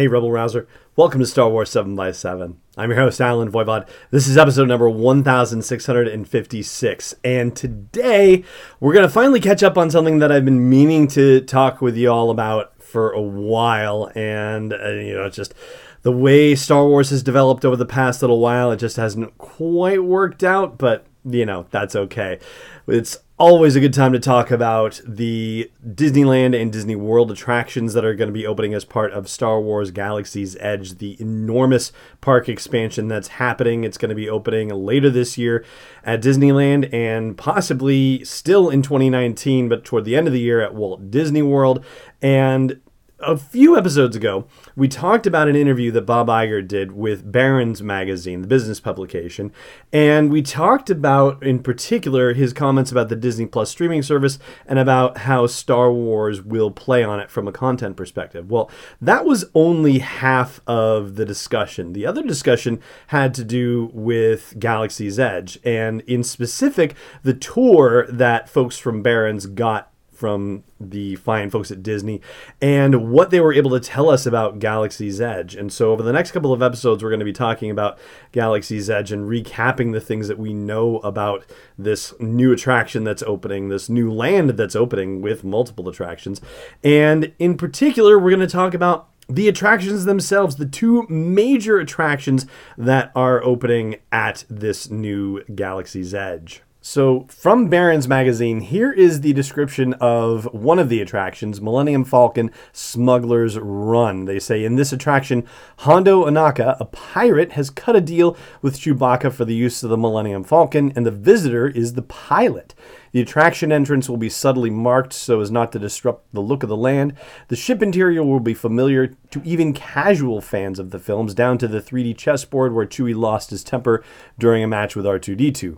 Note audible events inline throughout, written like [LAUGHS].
Hey, Rebel Rouser. Welcome to Star Wars 7 by 7 I'm your host, Allen Voivod. This is episode number 1656. And today, we're going to finally catch up on something that I've been meaning to talk with you all about for a while. And, uh, you know, just the way Star Wars has developed over the past little while, it just hasn't quite worked out. But, you know, that's okay. It's always a good time to talk about the Disneyland and Disney World attractions that are going to be opening as part of Star Wars Galaxy's Edge, the enormous park expansion that's happening. It's going to be opening later this year at Disneyland and possibly still in 2019, but toward the end of the year at Walt Disney World. And a few episodes ago, we talked about an interview that Bob Iger did with Barron's Magazine, the business publication, and we talked about, in particular, his comments about the Disney Plus streaming service and about how Star Wars will play on it from a content perspective. Well, that was only half of the discussion. The other discussion had to do with Galaxy's Edge, and in specific, the tour that folks from Barron's got from the fine folks at Disney and what they were able to tell us about Galaxy's Edge. And so, over the next couple of episodes, we're going to be talking about Galaxy's Edge and recapping the things that we know about this new attraction that's opening, this new land that's opening with multiple attractions. And in particular, we're going to talk about the attractions themselves, the two major attractions that are opening at this new Galaxy's Edge. So, from Barron's magazine, here is the description of one of the attractions Millennium Falcon Smuggler's Run. They say in this attraction, Hondo Ohnaka, a pirate, has cut a deal with Chewbacca for the use of the Millennium Falcon, and the visitor is the pilot. The attraction entrance will be subtly marked so as not to disrupt the look of the land. The ship interior will be familiar to even casual fans of the films, down to the 3D chessboard where Chewie lost his temper during a match with R2D2.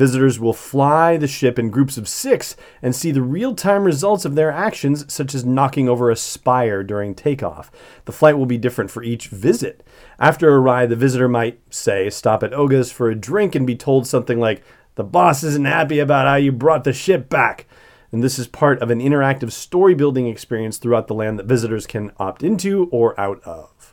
Visitors will fly the ship in groups of six and see the real time results of their actions, such as knocking over a spire during takeoff. The flight will be different for each visit. After a ride, the visitor might, say, stop at Oga's for a drink and be told something like, The boss isn't happy about how you brought the ship back. And this is part of an interactive story building experience throughout the land that visitors can opt into or out of.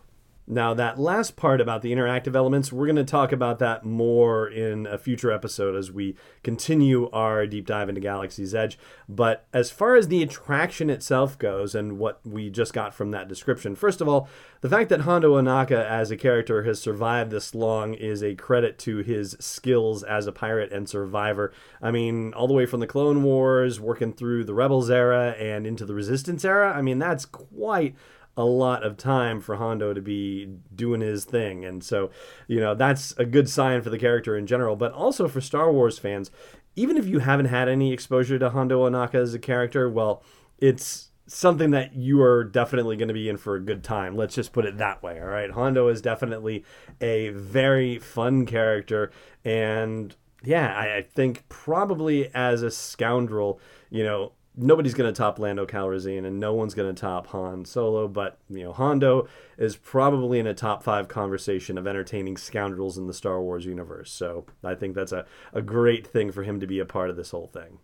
Now, that last part about the interactive elements, we're going to talk about that more in a future episode as we continue our deep dive into Galaxy's Edge. But as far as the attraction itself goes and what we just got from that description, first of all, the fact that Hondo Ohnaka as a character has survived this long is a credit to his skills as a pirate and survivor. I mean, all the way from the Clone Wars, working through the Rebels era and into the Resistance era, I mean, that's quite a lot of time for Hondo to be doing his thing. And so, you know, that's a good sign for the character in general, but also for Star Wars fans. Even if you haven't had any exposure to Hondo Ohnaka as a character, well, it's something that you are definitely going to be in for a good time. Let's just put it that way. All right. Hondo is definitely a very fun character. And yeah, I, I think probably as a scoundrel, you know, nobody's going to top Lando Calrissian and no one's going to top Han Solo, but you know Hondo is probably in a top five conversation of entertaining scoundrels in the Star Wars universe. So I think that's a, a great thing for him to be a part of this whole thing.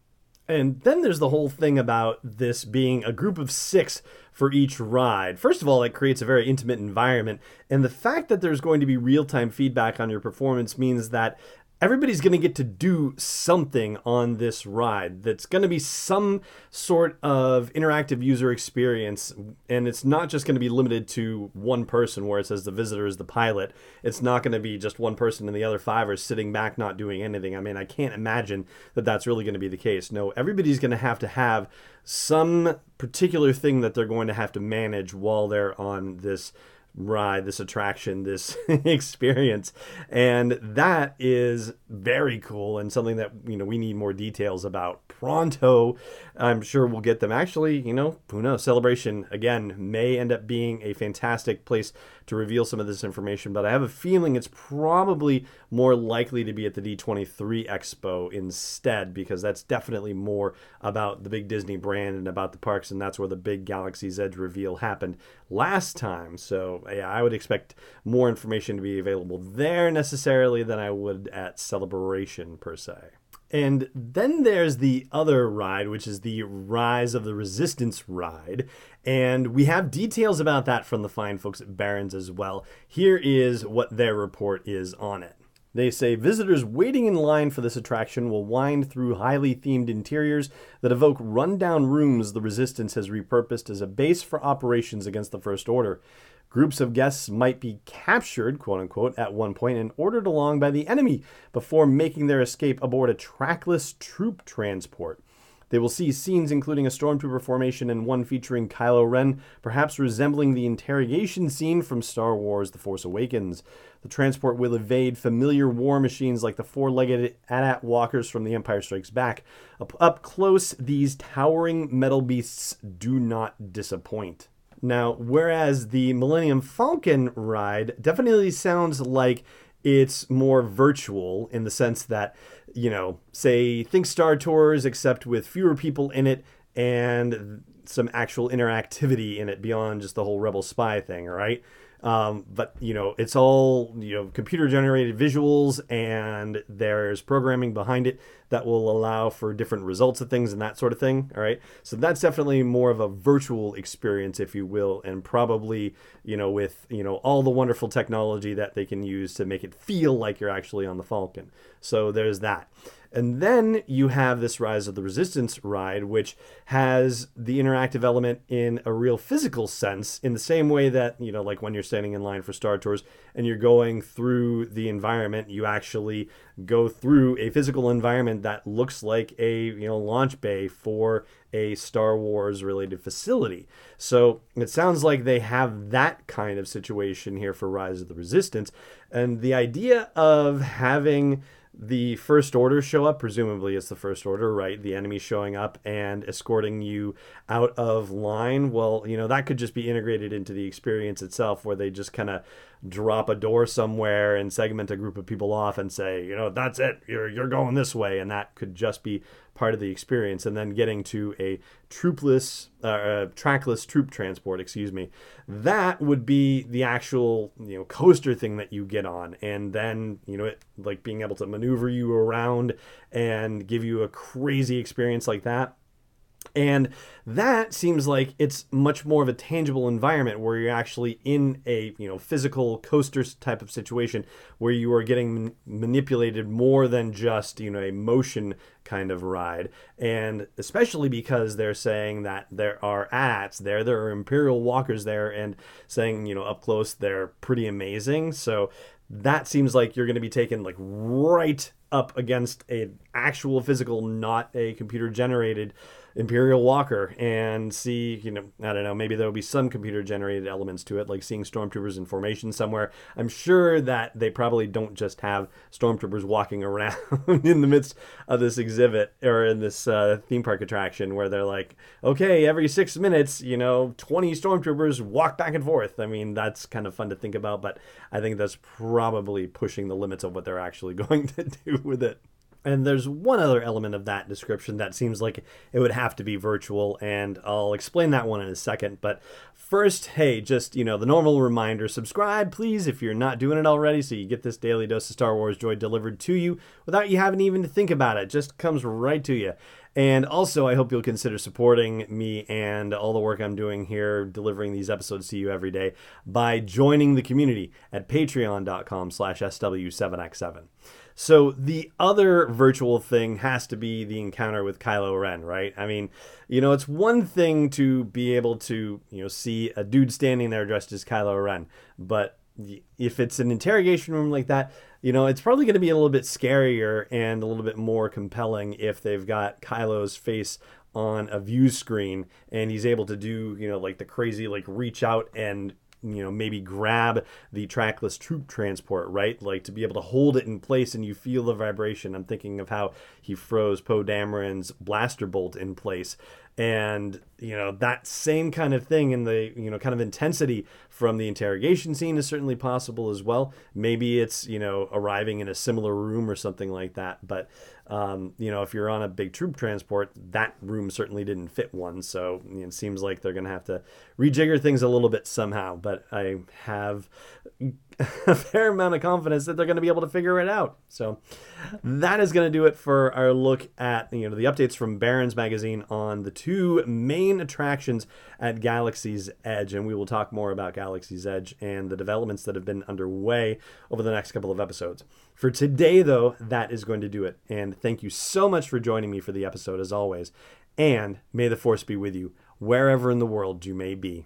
And then there's the whole thing about this being a group of six for each ride. First of all, it creates a very intimate environment. And the fact that there's going to be real time feedback on your performance means that everybody's going to get to do something on this ride that's going to be some sort of interactive user experience and it's not just going to be limited to one person where it says the visitor is the pilot. It's not going to be just one person and the other five are sitting back not doing anything. I mean i can't imagine that that's really going to be the case. No everybody's going to have to have some particular thing that they're going to have to manage while they're on this ride, this attraction, this [LAUGHS] experience. And that is very cool and something that, you know, we need more details about pronto. I'm sure we'll get them. Actually, you know, who knows? Celebration, again, may end up being a fantastic place to reveal some of this information, but I have a feeling it's probably more likely to be at the D23 Expo instead, because that's definitely more about the big Disney brand and about the parks, and that's where the big Galaxy's Edge reveal happened last time. So, yeah, I would expect more information to be available there necessarily than I would at Celebration per se. And then there's the other ride, which is the Rise of the Resistance ride. And we have details about that from the fine folks at Barron's as well. Here is what their report is on it. They say visitors waiting in line for this attraction will wind through highly themed interiors that evoke rundown rooms the Resistance has repurposed as a base for operations against the First Order. Groups of guests might be captured, quote unquote, at one point and ordered along by the enemy before making their escape aboard a trackless troop transport. They will see scenes including a stormtrooper formation and one featuring Kylo Ren, perhaps resembling the interrogation scene from Star Wars The Force Awakens. The transport will evade familiar war machines like the four legged AT-AT walkers from The Empire Strikes Back. Up, up close, these towering metal beasts do not disappoint. Now, whereas the Millennium Falcon ride definitely sounds like it's more virtual in the sense that, you know, say, think Star Tours, except with fewer people in it and some actual interactivity in it beyond just the whole Rebel Spy thing, right? Um, but you know, it's all you know, computer generated visuals, and there's programming behind it that will allow for different results of things and that sort of thing. All right, so that's definitely more of a virtual experience, if you will, and probably you know, with you know all the wonderful technology that they can use to make it feel like you're actually on the Falcon. So there's that. And then you have this Rise of the Resistance ride, which has the interactive element in a real physical sense, in the same way that, you know, like when you're standing in line for Star Tours and you're going through the environment, you actually go through a physical environment that looks like a, you know, launch bay for a Star Wars related facility. So it sounds like they have that kind of situation here for Rise of the Resistance. And the idea of having the first order show up. Presumably it's the first order right? The enemy showing up and escorting you out of line. Well you know that could just be integrated into the experience itself where they just kind of drop a door somewhere and segment a group of people off and say you know that's it you're you're going this way. And that could just be part of the experience. And then getting to a troopless uh, trackless troop transport excuse me that would be the actual you know coaster thing that you get on. And then you know it like being able to maneuver you around and give you a crazy experience like that and that seems like it's much more of a tangible environment where you're actually in a you know physical coaster type of situation where you are getting man- manipulated more than just you know a motion kind of ride. And especially because they're saying that there are AT-ATs there, there are Imperial walkers there, and saying you know up close they're pretty amazing. So that seems like you're going to be taken like right up against an actual physical, not a computer generated Imperial Walker and see, you know, I don't know, maybe there will be some computer generated elements to it, like seeing stormtroopers in formation somewhere. I'm sure that they probably don't just have stormtroopers walking [LAUGHS] around in the midst of this exhibit or in this uh, theme park attraction where they're like, okay, every six minutes, you know, 20 stormtroopers walk back and forth. I mean, that's kind of fun to think about, but I think that's probably pushing the limits of what they're actually [LAUGHS] going to do with it. And there's one other element of that description that seems like it would have to be virtual, and I'll explain that one in a second. But first, hey, just, you know, the normal reminder subscribe, please, if you're not doing it already, so you get this daily dose of Star Wars joy delivered to you without you having even to think about it. Just comes right to you. And also, I hope you'll consider supporting me and all the work I'm doing here, delivering these episodes to you every day, by joining the community at patreon.com slash SW7X7. So the other virtual thing has to be the encounter with Kylo Ren, right? I mean, you know, it's one thing to be able to, you know, see a dude standing there dressed as Kylo Ren, but if it's an interrogation room like that, you know, it's probably going to be a little bit scarier and a little bit more compelling if they've got Kylo's face on a view screen and he's able to do, you know, like the crazy like reach out and you know maybe grab the trackless troop transport right? Like to be able to hold it in place and you feel the vibration. I'm thinking of how he froze poe dameron's blaster bolt in place and you know that same kind of thing in the you know kind of intensity from the interrogation scene is certainly possible as well. Maybe it's you know arriving in a similar room or something like that. But um, you know if you're on a big troop transport that room certainly didn't fit one. So you know, it seems like they're going to have to rejigger things a little bit somehow. But i have [LAUGHS] a fair amount of confidence that they're going to be able to figure it out. So that is going to do it for our look at you know the updates from Barron's magazine on the two main attractions at Galaxy's Edge, and we will talk more about Galaxy's Edge and the developments that have been underway over the next couple of episodes. For today, though, that is going to do it. And thank you so much for joining me for the episode as always. And may the force be with you wherever in the world you may be.